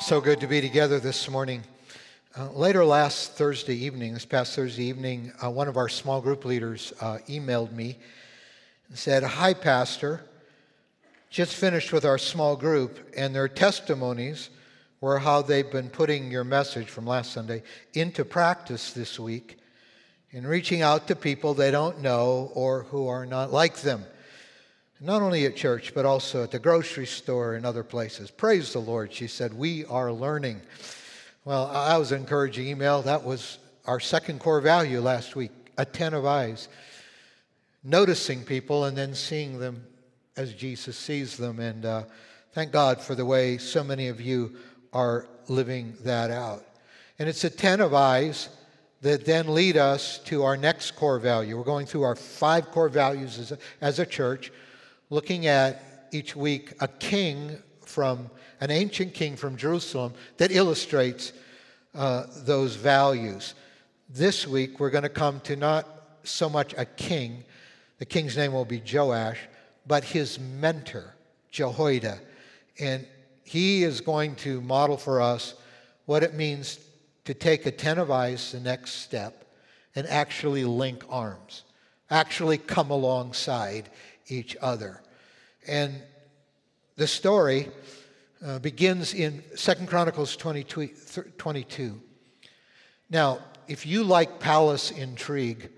So good to be together this morning. Uh, later last Thursday evening, this past Thursday evening, uh, one of our small group leaders uh, emailed me and said, Hi, Pastor. Just finished with our small group, and their testimonies were how they've been putting your message from last Sunday into practice this week in reaching out to people they don't know or who are not like them not only at church, but also at the grocery store and other places. Praise the Lord, she said, we are learning. Well, I was encouraging email. That was our second core value last week attentive eyes, noticing people and then seeing them as Jesus sees them. And uh, thank God for the way so many of you are living that out. And it's attentive eyes that then lead us to our next core value. We're going through our five core values as a, as a church looking at each week a king from an ancient king from Jerusalem that illustrates uh, those values. This week, we're going to come to not so much a king, the king's name will be Joash, but his mentor, Jehoiada. And he is going to model for us what it means to take attentive eyes the next step and actually link arms, actually come alongside each other. And the story uh, begins in Second Chronicles 22, 22. Now, if you like palace intrigue,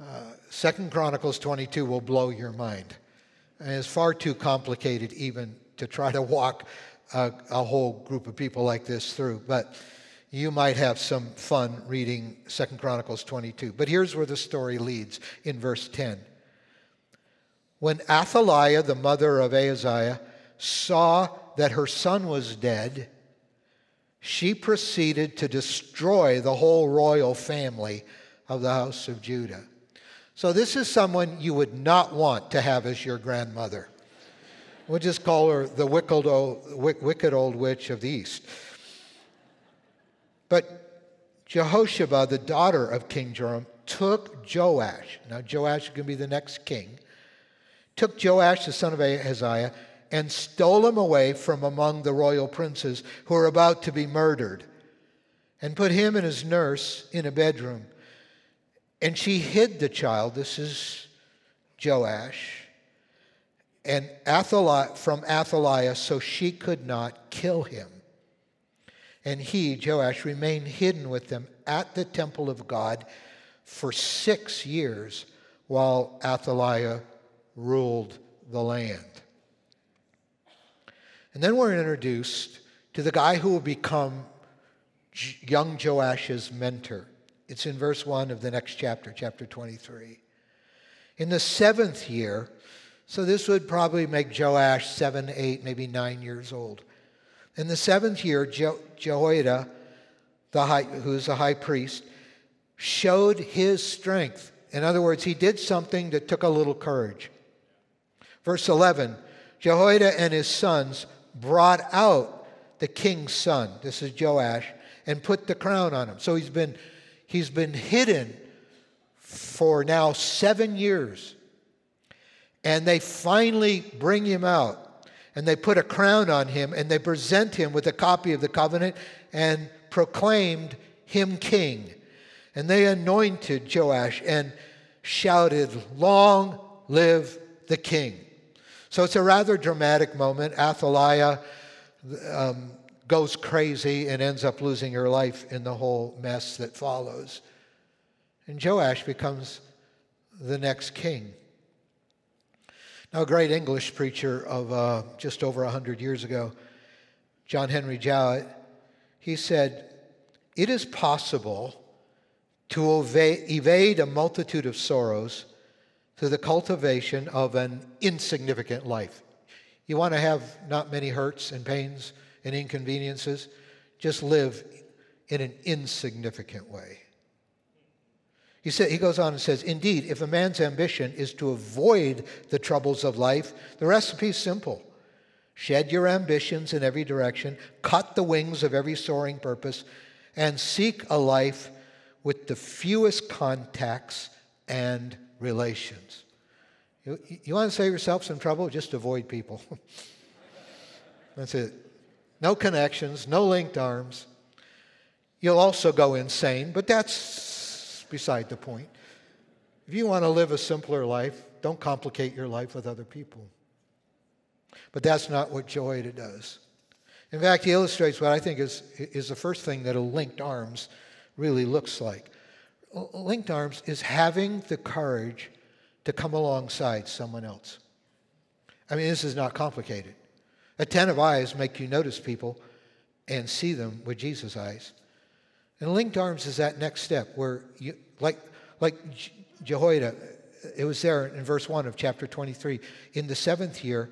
uh, Second Chronicles 22 will blow your mind. And it's far too complicated even to try to walk a, a whole group of people like this through. But you might have some fun reading Second Chronicles 22. But here's where the story leads in verse 10. When Athaliah, the mother of Ahaziah, saw that her son was dead, she proceeded to destroy the whole royal family of the house of Judah. So, this is someone you would not want to have as your grandmother. We'll just call her the wicked old, wicked old witch of the East. But Jehosheba, the daughter of King Joram, took Joash. Now, Joash is going to be the next king took Joash, the son of Ahaziah, and stole him away from among the royal princes who were about to be murdered, and put him and his nurse in a bedroom. And she hid the child, this is Joash, and Athaliah, from Athaliah so she could not kill him. And he, Joash, remained hidden with them at the temple of God for six years while Athaliah ruled the land. And then we're introduced to the guy who will become young Joash's mentor. It's in verse 1 of the next chapter, chapter 23. In the seventh year, so this would probably make Joash seven, eight, maybe nine years old. In the seventh year, jo- Jehoiada, the high, who's the high priest, showed his strength. In other words, he did something that took a little courage. Verse 11 Jehoiada and his sons brought out the king's son, this is Joash, and put the crown on him. So he's been, he's been hidden for now seven years. And they finally bring him out and they put a crown on him and they present him with a copy of the covenant and proclaimed him king. And they anointed Joash and shouted, Long live the king. So it's a rather dramatic moment. Athaliah um, goes crazy and ends up losing her life in the whole mess that follows. And Joash becomes the next king. Now, a great English preacher of uh, just over 100 years ago, John Henry Jowett, he said, It is possible to evade a multitude of sorrows to the cultivation of an insignificant life. You want to have not many hurts and pains and inconveniences? Just live in an insignificant way. He, said, he goes on and says, Indeed, if a man's ambition is to avoid the troubles of life, the recipe is simple. Shed your ambitions in every direction, cut the wings of every soaring purpose, and seek a life with the fewest contacts and relations. You, you want to save yourself some trouble? Just avoid people. That's it. no connections, no linked arms. You'll also go insane, but that's beside the point. If you want to live a simpler life, don't complicate your life with other people. But that's not what Jehoiada does. In fact, he illustrates what I think is, is the first thing that a linked arms really looks like. Linked arms is having the courage to come alongside someone else. I mean, this is not complicated. Attentive eyes make you notice people and see them with Jesus' eyes. And linked arms is that next step where you, like, like Jehoiada, it was there in verse 1 of chapter 23. In the seventh year,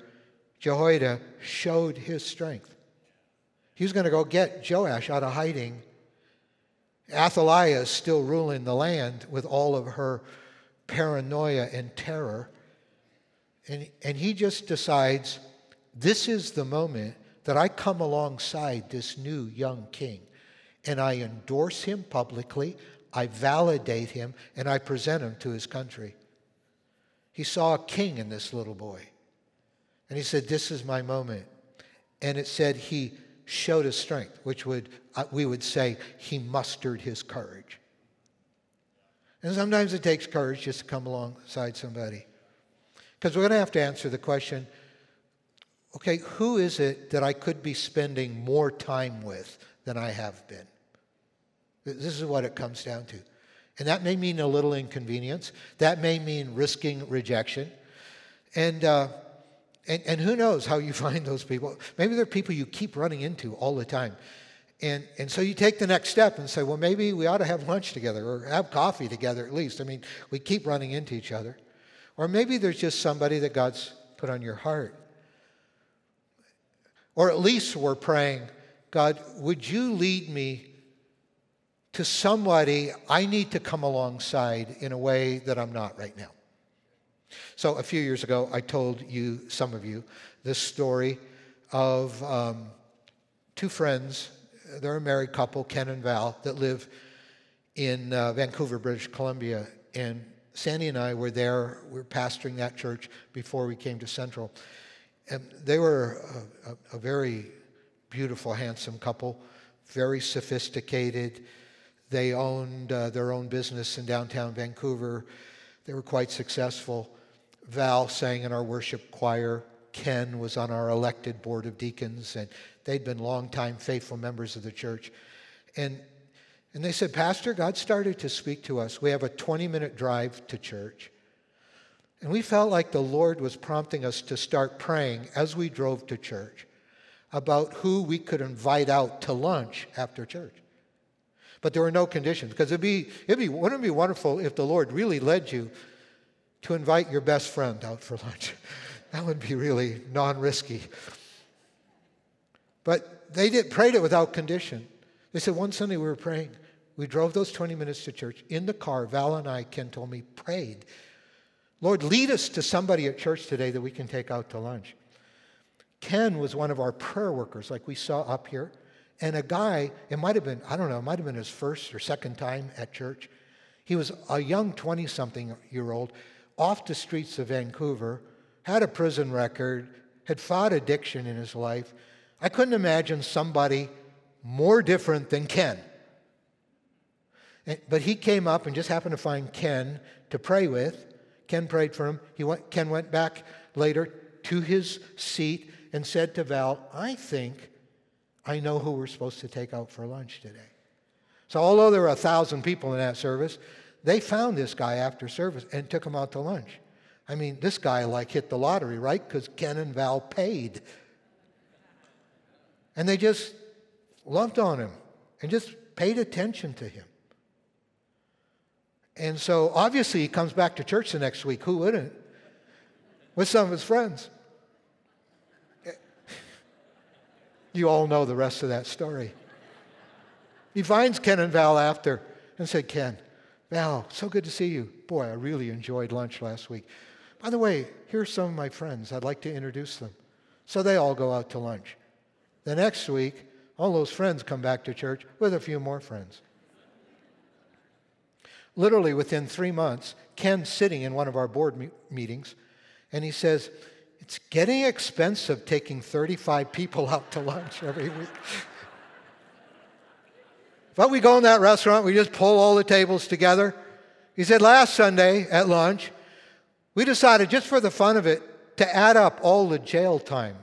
Jehoiada showed his strength. He was going to go get Joash out of hiding. Athaliah is still ruling the land with all of her paranoia and terror. And, and he just decides this is the moment that I come alongside this new young king and I endorse him publicly, I validate him, and I present him to his country. He saw a king in this little boy. And he said, This is my moment. And it said he showed his strength, which would, uh, we would say, he mustered his courage. And sometimes it takes courage just to come alongside somebody. Because we're going to have to answer the question okay, who is it that I could be spending more time with than I have been? This is what it comes down to. And that may mean a little inconvenience. That may mean risking rejection. And, uh, and, and who knows how you find those people. Maybe they're people you keep running into all the time. And, and so you take the next step and say, well, maybe we ought to have lunch together or have coffee together at least. I mean, we keep running into each other. Or maybe there's just somebody that God's put on your heart. Or at least we're praying, God, would you lead me to somebody I need to come alongside in a way that I'm not right now? So a few years ago, I told you, some of you, this story of um, two friends. They're a married couple, Ken and Val, that live in uh, Vancouver, British Columbia. And Sandy and I were there. We were pastoring that church before we came to Central. And they were a, a, a very beautiful, handsome couple, very sophisticated. They owned uh, their own business in downtown Vancouver. They were quite successful. Val sang in our worship choir. Ken was on our elected board of deacons, and they'd been longtime faithful members of the church. And, and they said, Pastor, God started to speak to us. We have a 20 minute drive to church. And we felt like the Lord was prompting us to start praying as we drove to church about who we could invite out to lunch after church. But there were no conditions because it'd be, it'd be, wouldn't it be wonderful if the Lord really led you to invite your best friend out for lunch. that would be really non risky. But they did, prayed it without condition. They said, one Sunday we were praying. We drove those 20 minutes to church. In the car, Val and I, Ken told me, prayed. Lord, lead us to somebody at church today that we can take out to lunch. Ken was one of our prayer workers, like we saw up here. And a guy, it might have been, I don't know, it might have been his first or second time at church. He was a young 20 something year old off the streets of Vancouver, had a prison record, had fought addiction in his life. I couldn't imagine somebody more different than Ken. But he came up and just happened to find Ken to pray with. Ken prayed for him. He went, Ken went back later to his seat and said to Val, I think I know who we're supposed to take out for lunch today. So, although there were a thousand people in that service, they found this guy after service and took him out to lunch. I mean, this guy like hit the lottery, right? Because Ken and Val paid. And they just loved on him and just paid attention to him. And so obviously he comes back to church the next week. Who wouldn't? With some of his friends. You all know the rest of that story. He finds Ken and Val after and said, Ken, Val, so good to see you. Boy, I really enjoyed lunch last week. By the way, here's some of my friends. I'd like to introduce them. So they all go out to lunch. The next week, all those friends come back to church with a few more friends. Literally within three months, Ken's sitting in one of our board me- meetings, and he says, it's getting expensive taking 35 people out to lunch every week. but we go in that restaurant, we just pull all the tables together. He said, last Sunday at lunch, we decided just for the fun of it to add up all the jail time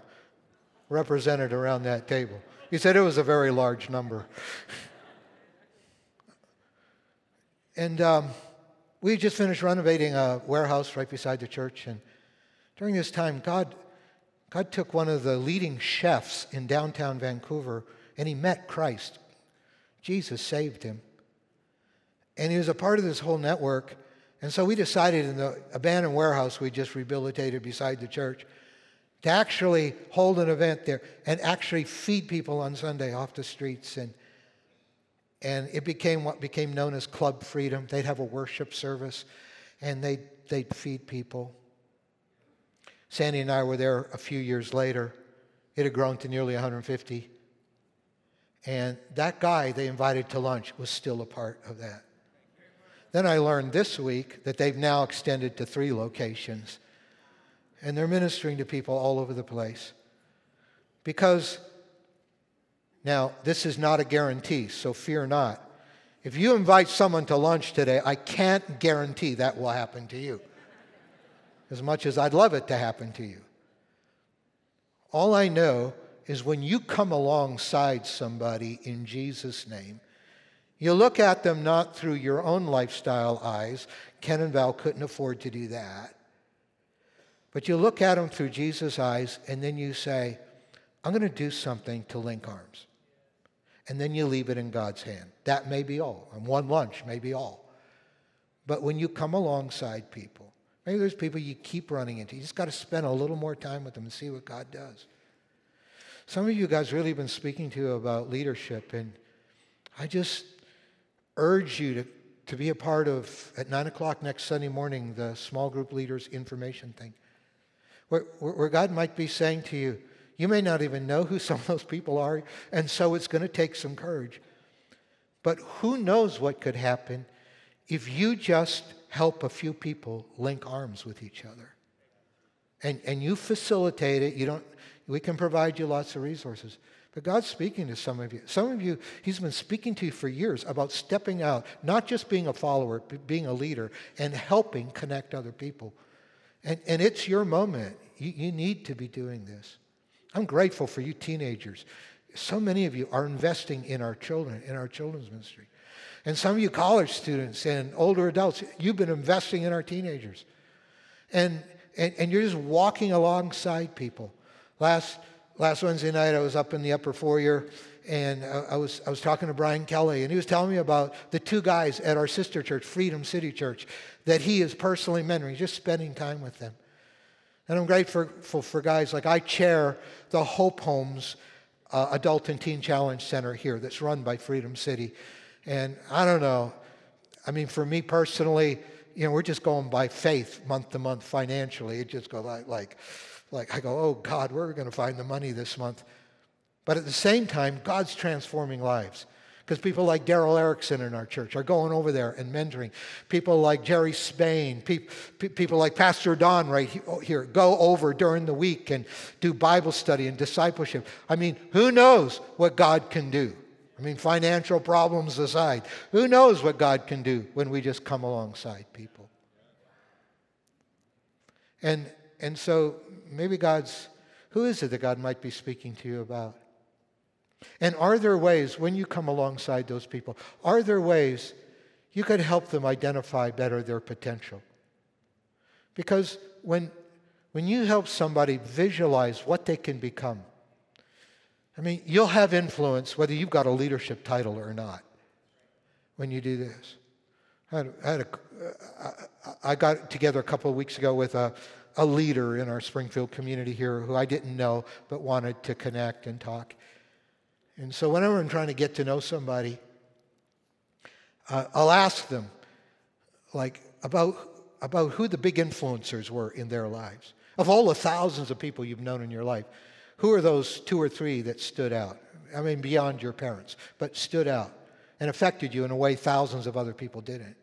represented around that table. He said it was a very large number. and um, we just finished renovating a warehouse right beside the church. And during this time, God, God took one of the leading chefs in downtown Vancouver and he met Christ. Jesus saved him. And he was a part of this whole network. And so we decided in the abandoned warehouse we just rehabilitated beside the church to actually hold an event there and actually feed people on Sunday off the streets. And, and it became what became known as Club Freedom. They'd have a worship service and they'd, they'd feed people. Sandy and I were there a few years later. It had grown to nearly 150. And that guy they invited to lunch was still a part of that. Then I learned this week that they've now extended to three locations and they're ministering to people all over the place. Because, now, this is not a guarantee, so fear not. If you invite someone to lunch today, I can't guarantee that will happen to you, as much as I'd love it to happen to you. All I know is when you come alongside somebody in Jesus' name, you look at them not through your own lifestyle eyes. Ken and Val couldn't afford to do that. But you look at them through Jesus' eyes and then you say, I'm going to do something to link arms. And then you leave it in God's hand. That may be all. And one lunch may be all. But when you come alongside people, maybe there's people you keep running into. You just got to spend a little more time with them and see what God does. Some of you guys really been speaking to about leadership, and I just urge you to, to be a part of, at 9 o'clock next Sunday morning, the small group leaders information thing where, where God might be saying to you, you may not even know who some of those people are, and so it's going to take some courage. But who knows what could happen if you just help a few people link arms with each other? And, and you facilitate it. You don't, we can provide you lots of resources. But God's speaking to some of you. Some of you, He's been speaking to you for years about stepping out, not just being a follower, but being a leader and helping connect other people. And, and it's your moment. You, you need to be doing this. I'm grateful for you teenagers. So many of you are investing in our children, in our children's ministry. And some of you college students and older adults, you've been investing in our teenagers. And, and, and you're just walking alongside people. Last, last Wednesday night, I was up in the upper foyer and I was, I was talking to Brian Kelly, and he was telling me about the two guys at our sister church, Freedom City Church, that he is personally mentoring, just spending time with them. And I'm grateful for, for guys like I chair the Hope Homes uh, Adult and Teen Challenge Center here that's run by Freedom City. And I don't know, I mean, for me personally, you know, we're just going by faith month to month financially. It just goes like, like, like I go, oh God, where are we going to find the money this month? But at the same time, God's transforming lives. Because people like Daryl Erickson in our church are going over there and mentoring. People like Jerry Spain, pe- pe- people like Pastor Don right oh, here go over during the week and do Bible study and discipleship. I mean, who knows what God can do? I mean, financial problems aside, who knows what God can do when we just come alongside people? And, and so maybe God's, who is it that God might be speaking to you about? And are there ways, when you come alongside those people, are there ways you could help them identify better their potential? Because when, when you help somebody visualize what they can become, I mean, you'll have influence whether you've got a leadership title or not when you do this. I, had, I, had a, I got together a couple of weeks ago with a, a leader in our Springfield community here who I didn't know but wanted to connect and talk. And so whenever I'm trying to get to know somebody, uh, I'll ask them, like, about, about who the big influencers were in their lives. Of all the thousands of people you've known in your life, who are those two or three that stood out? I mean, beyond your parents, but stood out and affected you in a way thousands of other people didn't.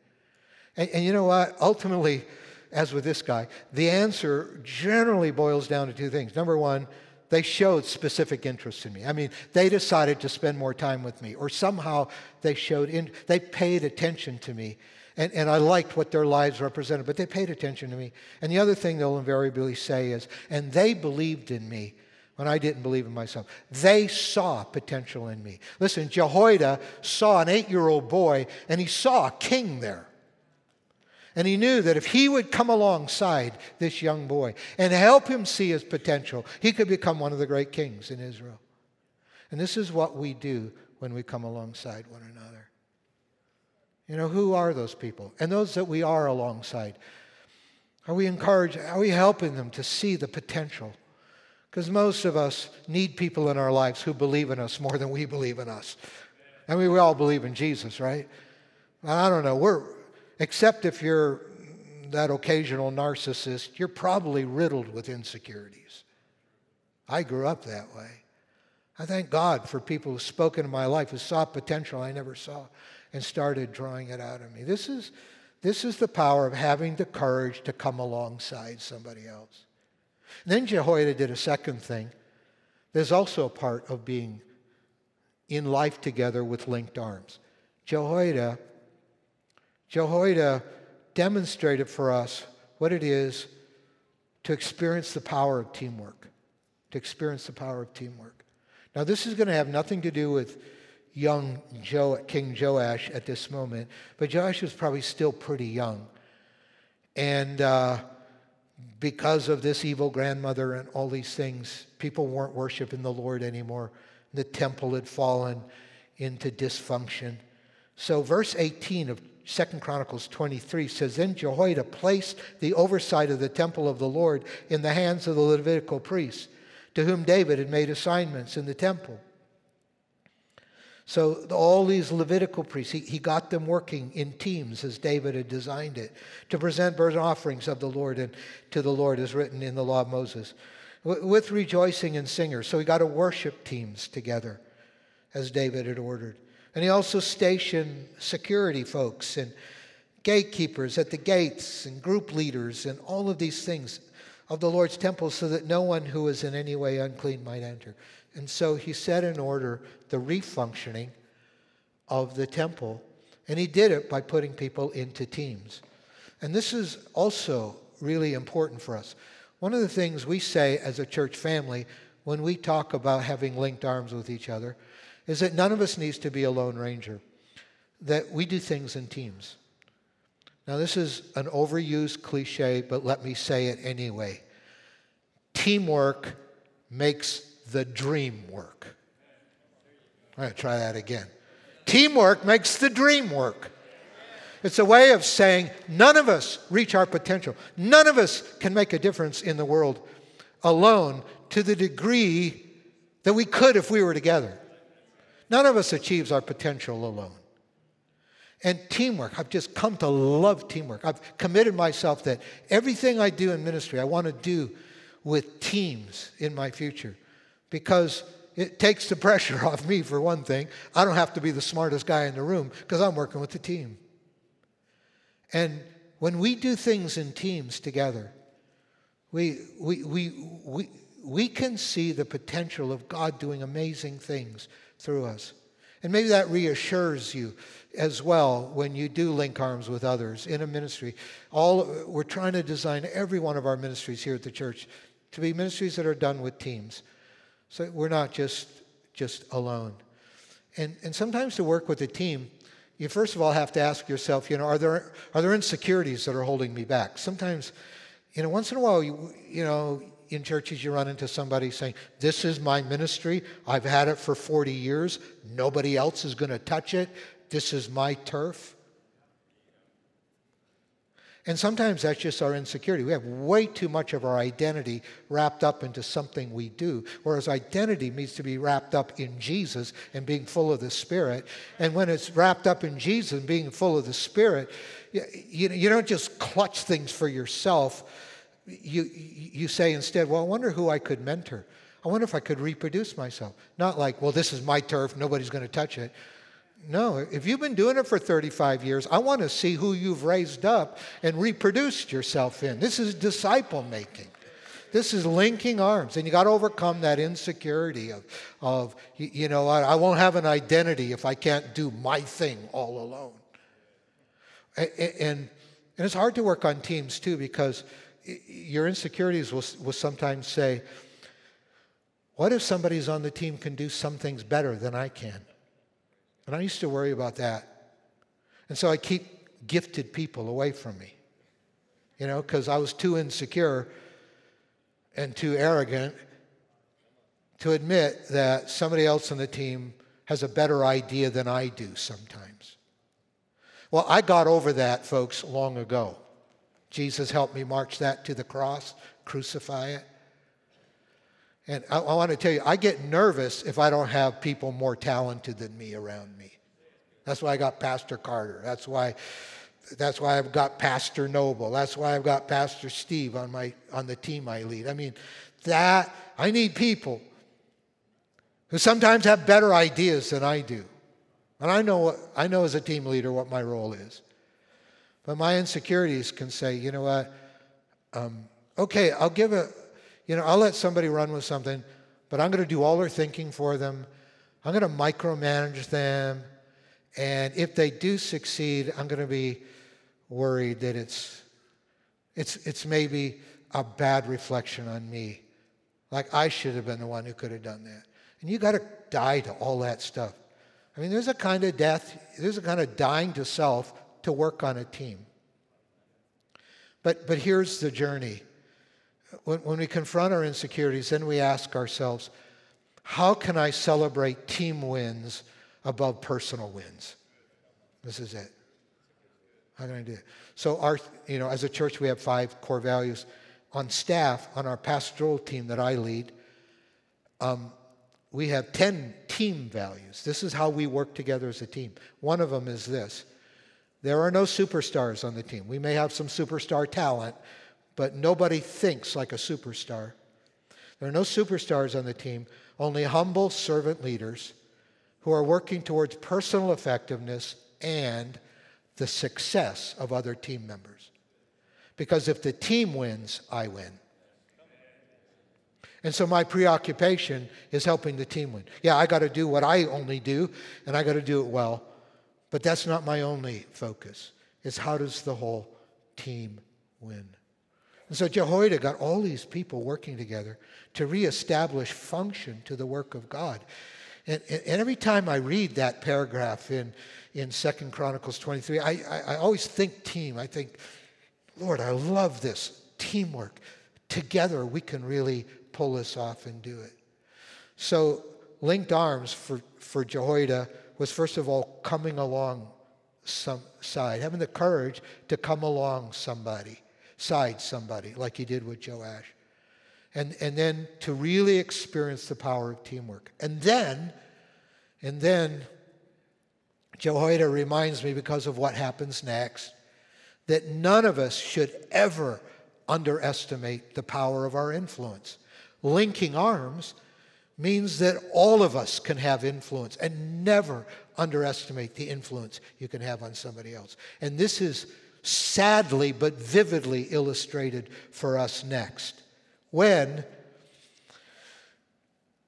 And, and you know what? Ultimately, as with this guy, the answer generally boils down to two things. Number one, they showed specific interest in me. I mean, they decided to spend more time with me, or somehow they showed, in, they paid attention to me. And, and I liked what their lives represented, but they paid attention to me. And the other thing they'll invariably say is, and they believed in me when I didn't believe in myself. They saw potential in me. Listen, Jehoiada saw an eight year old boy, and he saw a king there. And he knew that if he would come alongside this young boy and help him see his potential, he could become one of the great kings in Israel. And this is what we do when we come alongside one another. You know, who are those people? And those that we are alongside, are we encouraging, are we helping them to see the potential? Because most of us need people in our lives who believe in us more than we believe in us. I mean, we all believe in Jesus, right? I don't know. We're, except if you're that occasional narcissist, you're probably riddled with insecurities. I grew up that way. I thank God for people who've spoken in my life who saw potential I never saw and started drawing it out of me. This is, this is the power of having the courage to come alongside somebody else. And then Jehoiada did a second thing. There's also a part of being in life together with linked arms. Jehoiada Jehoiada demonstrated for us what it is to experience the power of teamwork. To experience the power of teamwork. Now, this is going to have nothing to do with young jo- King Joash at this moment, but Joash was probably still pretty young. And uh, because of this evil grandmother and all these things, people weren't worshiping the Lord anymore. The temple had fallen into dysfunction. So, verse 18 of Second Chronicles 23 says, Then Jehoiada placed the oversight of the temple of the Lord in the hands of the Levitical priests, to whom David had made assignments in the temple. So all these Levitical priests, he, he got them working in teams as David had designed it to present burnt offerings of the Lord and to the Lord as written in the law of Moses with rejoicing and singers. So he got a worship teams together as David had ordered. And he also stationed security folks and gatekeepers at the gates and group leaders and all of these things of the Lord's temple so that no one who was in any way unclean might enter. And so he set in order the refunctioning of the temple. And he did it by putting people into teams. And this is also really important for us. One of the things we say as a church family when we talk about having linked arms with each other is that none of us needs to be a lone ranger, that we do things in teams. Now, this is an overused cliche, but let me say it anyway. Teamwork makes the dream work. I'm going to try that again. Teamwork makes the dream work. It's a way of saying none of us reach our potential. None of us can make a difference in the world alone to the degree that we could if we were together. None of us achieves our potential alone. And teamwork, I've just come to love teamwork. I've committed myself that everything I do in ministry, I want to do with teams in my future because it takes the pressure off me, for one thing. I don't have to be the smartest guy in the room because I'm working with the team. And when we do things in teams together, we, we, we, we, we can see the potential of God doing amazing things through us. And maybe that reassures you as well when you do link arms with others in a ministry. All we're trying to design every one of our ministries here at the church to be ministries that are done with teams. So we're not just just alone. And and sometimes to work with a team, you first of all have to ask yourself, you know, are there are there insecurities that are holding me back? Sometimes, you know, once in a while you you know, in churches you run into somebody saying, This is my ministry. I've had it for 40 years. Nobody else is going to touch it. This is my turf. And sometimes that's just our insecurity. We have way too much of our identity wrapped up into something we do, whereas identity needs to be wrapped up in Jesus and being full of the Spirit. And when it's wrapped up in Jesus and being full of the Spirit, you, you, don't just clutch things for yourself you, you say instead, well, I wonder who I could mentor. I wonder if I could reproduce myself. Not like, well, this is my turf, nobody's going to touch it. No, if you've been doing it for 35 years, I want to see who you've raised up and reproduced yourself in. This is disciple making. This is linking arms. And you got to overcome that insecurity of, of you know, I, I won't have an identity if I can't do my thing all alone. And, and, and it's hard to work on teams too because your insecurities will, will sometimes say, what if somebody's on the team can do some things better than I can? And I used to worry about that. And so I keep gifted people away from me, you know, because I was too insecure and too arrogant to admit that somebody else on the team has a better idea than I do sometimes. Well, I got over that, folks, long ago. Jesus helped me march that to the cross, crucify it. And I, I, want to tell you, I get nervous if I don't have people more talented than me around me. That's why I got Pastor Carter. That's why, that's why I've got Pastor Noble. That's why I've got Pastor Steve on, my, on the team I lead. I mean, that, I need people who sometimes have better ideas than I do. And I know, what, I know as a team leader what my role is. But my insecurities can say, you know what, um, okay, I'll give a, you know, I'll let somebody run with something, but I'm going to do all their thinking for them. I'm going to micromanage them. And if they do succeed, I'm going to be worried that it's, it's, it's maybe a bad reflection on me. Like I should have been the one who could have done that. And you got to die to all that stuff. I mean, there's a kind of death, there's a kind of dying to self to work on a team. But, but here's the journey when, when we confront our insecurities, then we ask ourselves, how can I celebrate team wins above personal wins? This is it. How can I do it? So, our, you know, as a church, we have five core values. On staff, on our pastoral team that I lead, um, we have 10 team values. This is how we work together as a team. One of them is this there are no superstars on the team. We may have some superstar talent, but nobody thinks like a superstar. There are no superstars on the team, only humble servant leaders who are working towards personal effectiveness and the success of other team members. Because if the team wins, I win. And so my preoccupation is helping the team win. Yeah, I got to do what I only do, and I got to do it well. But that's not my only focus. It's how does the whole team win? And so Jehoiada got all these people working together to reestablish function to the work of God. And, and every time I read that paragraph in, in 2 Chronicles 23, I, I, I always think team. I think, Lord, I love this teamwork. Together we can really pull this off and do it. So linked arms for, for Jehoiada was first of all coming along some side, having the courage to come along somebody side somebody like he did with Joash. And, and then to really experience the power of teamwork. And then, and then Jehoiada reminds me because of what happens next that none of us should ever underestimate the power of our influence. Linking arms means that all of us can have influence and never underestimate the influence you can have on somebody else. And this is sadly but vividly illustrated for us next. When,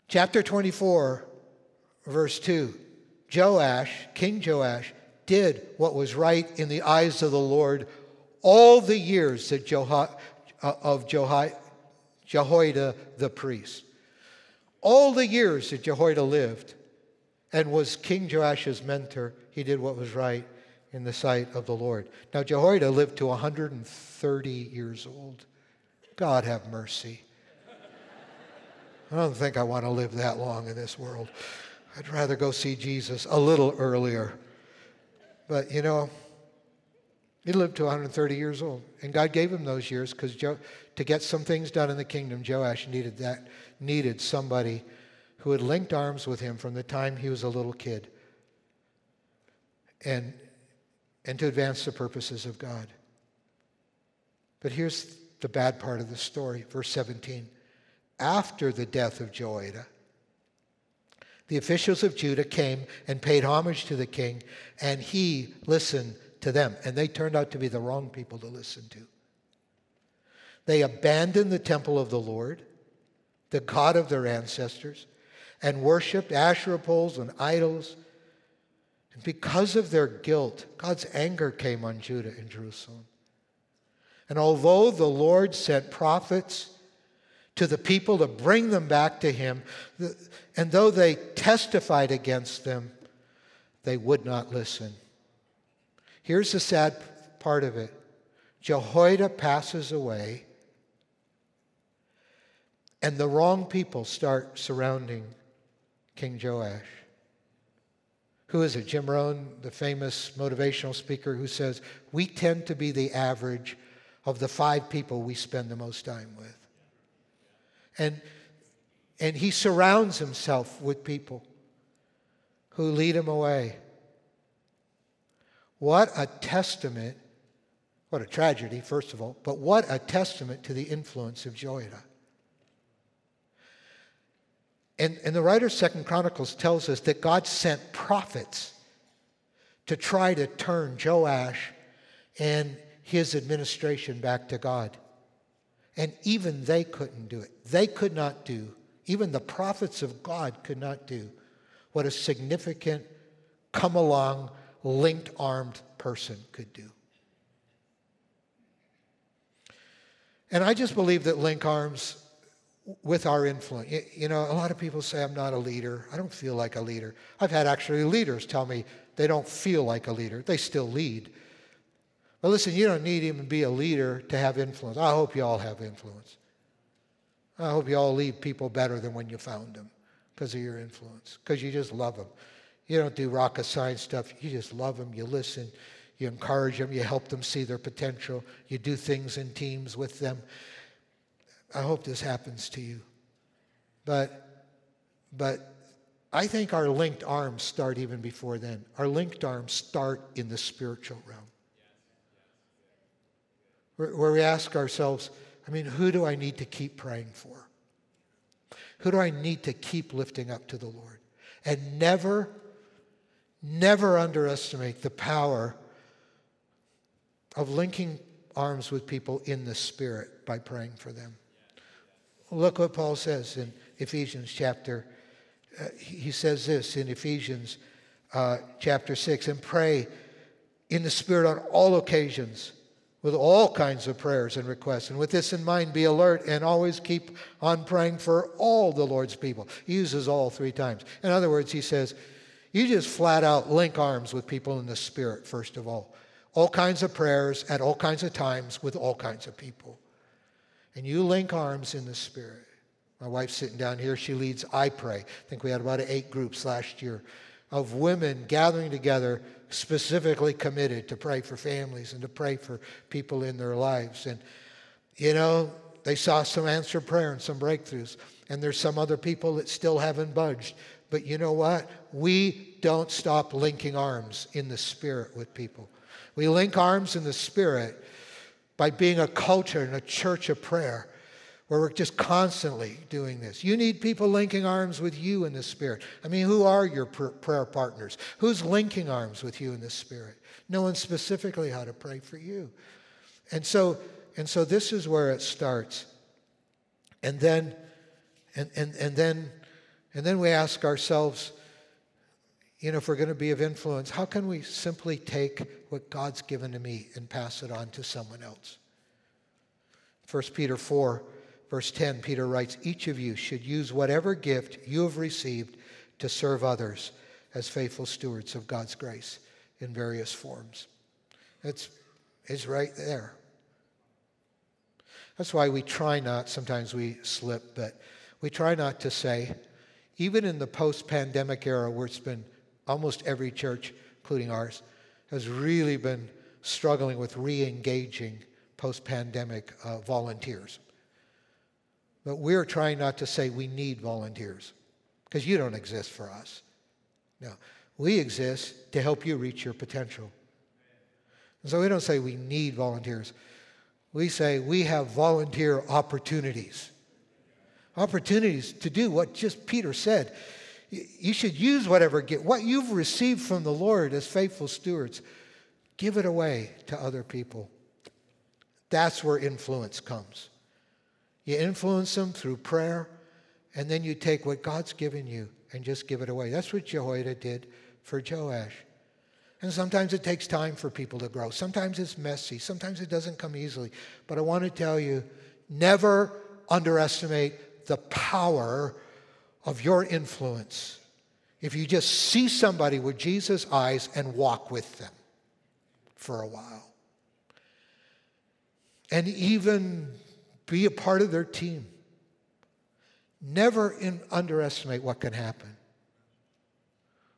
chapter 24, verse 2, Joash, King Joash, did what was right in the eyes of the Lord all the years that uh, of Jeho- Jehoiada the priest. All the years that Jehoiada lived and was King Joash's mentor, he did what was right in the sight of the Lord. Now, Jehoiada lived to 130 years old. God have mercy. I don't think I want to live that long in this world. I'd rather go see Jesus a little earlier. But, you know, he lived to 130 years old. And God gave him those years because to get some things done in the kingdom, Joash needed that, needed somebody who had linked arms with him from the time he was a little kid. And and to advance the purposes of God. But here's the bad part of the story, verse 17. After the death of Joiada, The officials of Judah came and paid homage to the king, and he listened to them. And they turned out to be the wrong people to listen to. They abandoned the temple of the Lord, the God of their ancestors, and worshiped Asherah poles and idols. And because of their guilt, God's anger came on Judah and Jerusalem. And although the Lord sent prophets to the people to bring them back to Him, and though they testified against them, they would not listen. Here's the sad part of it Jehoiada passes away, and the wrong people start surrounding King Joash. Who is it? Jim Rohn, the famous motivational speaker, who says, We tend to be the average of the five people we spend the most time with. And, and he surrounds himself with people who lead him away. What a testament, what a tragedy, first of all, but what a testament to the influence of Joiada. And, and the writer Second Chronicles tells us that God sent prophets to try to turn Joash and his administration back to God. And even they couldn't do it. They could not do, even the prophets of God could not do what a significant, come along, linked armed person could do. And I just believe that link arms with our influence. You know, a lot of people say, I'm not a leader. I don't feel like a leader. I've had actually leaders tell me they don't feel like a leader. They still lead. But listen, you don't need even be a leader to have influence. I hope you all have influence. I hope you all leave people better than when you found them because of your influence, because you just love them. You don't do rocket science stuff. You just love them. You listen. You encourage them. You help them see their potential. You do things in teams with them. I hope this happens to you. But, but I think our linked arms start even before then. Our linked arms start in the spiritual realm. Where, where we ask ourselves, I mean, who do I need to keep praying for? Who do I need to keep lifting up to the Lord? And never, never underestimate the power of linking arms with people in the Spirit by praying for them. Look what Paul says in Ephesians chapter. Uh, he says this in Ephesians uh, chapter 6 and pray in the Spirit on all occasions with all kinds of prayers and requests. And with this in mind, be alert and always keep on praying for all the Lord's people. He uses all three times. In other words, he says, you just flat out link arms with people in the Spirit, first of all. All kinds of prayers at all kinds of times with all kinds of people and you link arms in the Spirit. My wife's sitting down here. She leads I Pray. I think we had about eight groups last year of women gathering together, specifically committed to pray for families and to pray for people in their lives. And, you know, they saw some answered prayer and some breakthroughs. And there's some other people that still haven't budged. But you know what? We don't stop linking arms in the Spirit with people. We link arms in the Spirit by being a culture and a church of prayer where we're just constantly doing this. You need people linking arms with you in the Spirit. I mean, who are your pr- prayer partners? Who's linking arms with you in the Spirit? Knowing specifically how to pray for you. And so, and so this is where it starts. And then, and, and, and then, and then we ask ourselves, you know, if we're going to be of influence, how can we simply take what God's given to me and pass it on to someone else? 1 Peter 4, verse 10, Peter writes, Each of you should use whatever gift you have received to serve others as faithful stewards of God's grace in various forms. It's, it's right there. That's why we try not, sometimes we slip, but we try not to say, even in the post pandemic era where it's been almost every church, including ours, has really been struggling with re engaging post pandemic uh, volunteers. But we're trying not to say we need volunteers because you don't exist for us. No, we exist to help you reach your potential. And so we don't say we need volunteers. We say we have volunteer opportunities. Opportunities to do what just Peter said You should use whatever get what you've received from the Lord as faithful stewards. Give it away to other people. That's where influence comes. You influence them through prayer, and then you take what God's given you and just give it away. That's what Jehoiada did for Joash. And sometimes it takes time for people to grow. Sometimes it's messy. Sometimes it doesn't come easily. But I want to tell you never underestimate the power of your influence if you just see somebody with Jesus' eyes and walk with them for a while. And even be a part of their team. Never in, underestimate what can happen.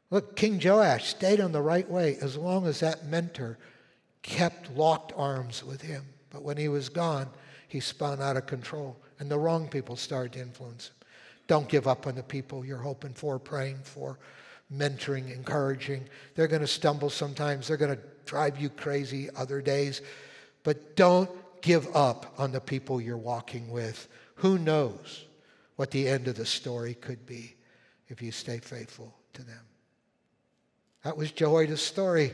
Look, King Joash stayed on the right way as long as that mentor kept locked arms with him. But when he was gone, he spun out of control, and the wrong people started to influence him. Don't give up on the people you're hoping for, praying for, mentoring, encouraging. They're going to stumble sometimes, they're going to drive you crazy other days. But don't give up on the people you're walking with. Who knows what the end of the story could be if you stay faithful to them? That was Jehoiada's story.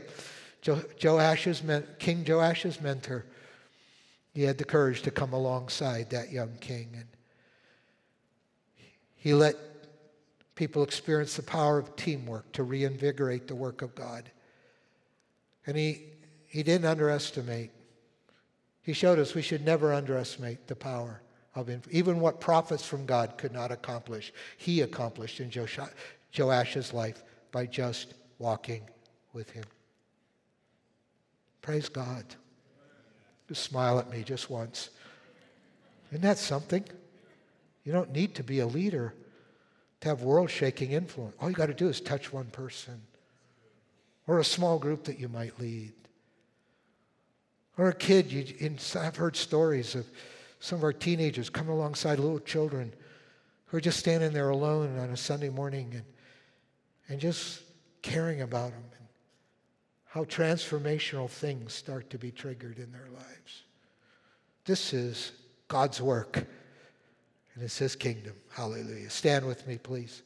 Jo- Joash's men- King Joash's mentor. He had the courage to come alongside that young king. And he let people experience the power of teamwork to reinvigorate the work of God. And he, he didn't underestimate. He showed us we should never underestimate the power of even what prophets from God could not accomplish. He accomplished in Joash's life by just walking with him. Praise God. Just smile at me just once. Isn't that something? You don't need to be a leader to have world shaking influence. All you got to do is touch one person or a small group that you might lead. Or a kid, you, in, I've heard stories of some of our teenagers coming alongside little children who are just standing there alone on a Sunday morning and, and just caring about them and how transformational things start to be triggered in their lives. This is God's work, and it's His kingdom. Hallelujah. Stand with me, please.